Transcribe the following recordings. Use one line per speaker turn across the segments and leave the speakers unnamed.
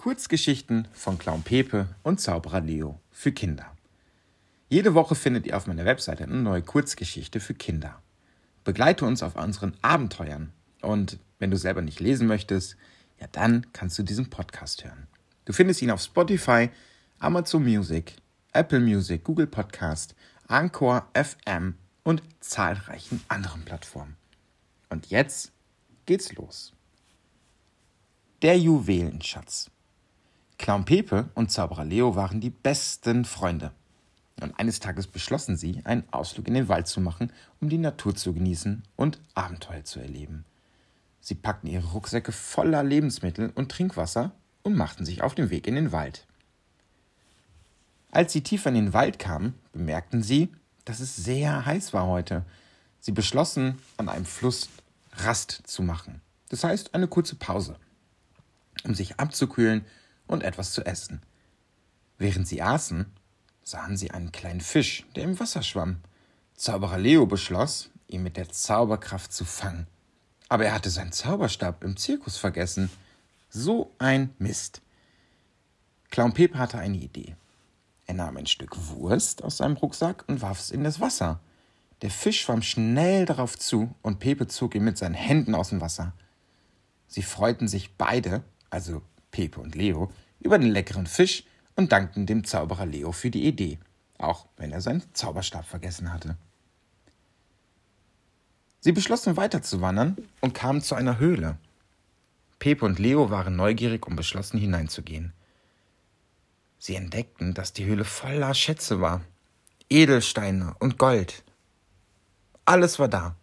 Kurzgeschichten von Clown Pepe und Zauberer Leo für Kinder. Jede Woche findet ihr auf meiner Webseite eine neue Kurzgeschichte für Kinder. Begleite uns auf unseren Abenteuern und wenn du selber nicht lesen möchtest, ja dann kannst du diesen Podcast hören. Du findest ihn auf Spotify, Amazon Music, Apple Music, Google Podcast, Anchor FM und zahlreichen anderen Plattformen. Und jetzt geht's los. Der Juwelenschatz. Clown Pepe und Zauberer Leo waren die besten Freunde. Und eines Tages beschlossen sie, einen Ausflug in den Wald zu machen, um die Natur zu genießen und Abenteuer zu erleben. Sie packten ihre Rucksäcke voller Lebensmittel und Trinkwasser und machten sich auf den Weg in den Wald. Als sie tiefer in den Wald kamen, bemerkten sie, dass es sehr heiß war heute. Sie beschlossen, an einem Fluss Rast zu machen. Das heißt, eine kurze Pause, um sich abzukühlen und etwas zu essen. Während sie aßen, sahen sie einen kleinen Fisch, der im Wasser schwamm. Zauberer Leo beschloss, ihn mit der Zauberkraft zu fangen. Aber er hatte seinen Zauberstab im Zirkus vergessen. So ein Mist. Clown Pepe hatte eine Idee. Er nahm ein Stück Wurst aus seinem Rucksack und warf es in das Wasser. Der Fisch schwamm schnell darauf zu und Pepe zog ihn mit seinen Händen aus dem Wasser. Sie freuten sich beide, also Pepe und Leo, über den leckeren Fisch und dankten dem Zauberer Leo für die Idee, auch wenn er seinen Zauberstab vergessen hatte. Sie beschlossen weiterzuwandern und kamen zu einer Höhle. Pepe und Leo waren neugierig und beschlossen hineinzugehen. Sie entdeckten, dass die Höhle voller Schätze war. Edelsteine und Gold. Alles war da.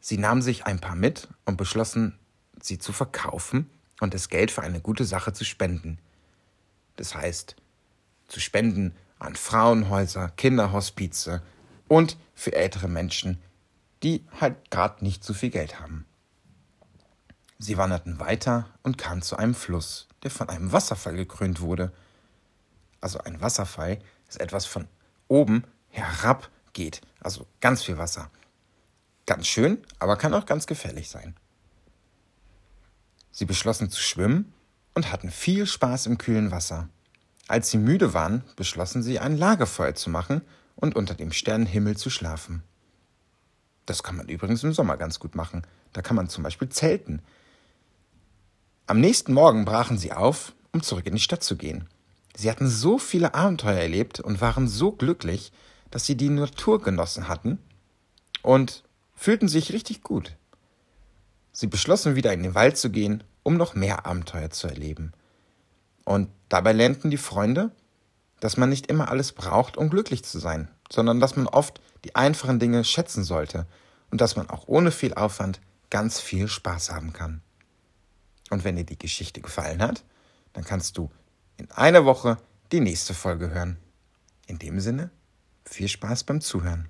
Sie nahmen sich ein paar mit und beschlossen, sie zu verkaufen und das Geld für eine gute Sache zu spenden. Das heißt, zu spenden an Frauenhäuser, Kinderhospize und für ältere Menschen, die halt gerade nicht so viel Geld haben. Sie wanderten weiter und kamen zu einem Fluss, der von einem Wasserfall gekrönt wurde. Also ein Wasserfall ist etwas von oben herab geht, also ganz viel Wasser. Ganz schön, aber kann auch ganz gefährlich sein. Sie beschlossen zu schwimmen und hatten viel Spaß im kühlen Wasser. Als sie müde waren, beschlossen sie, ein Lagerfeuer zu machen und unter dem Sternenhimmel zu schlafen. Das kann man übrigens im Sommer ganz gut machen. Da kann man zum Beispiel zelten. Am nächsten Morgen brachen sie auf, um zurück in die Stadt zu gehen. Sie hatten so viele Abenteuer erlebt und waren so glücklich, dass sie die Natur genossen hatten und fühlten sich richtig gut. Sie beschlossen wieder in den Wald zu gehen, um noch mehr Abenteuer zu erleben. Und dabei lernten die Freunde, dass man nicht immer alles braucht, um glücklich zu sein, sondern dass man oft die einfachen Dinge schätzen sollte und dass man auch ohne viel Aufwand ganz viel Spaß haben kann. Und wenn dir die Geschichte gefallen hat, dann kannst du in einer Woche die nächste Folge hören. In dem Sinne, viel Spaß beim Zuhören.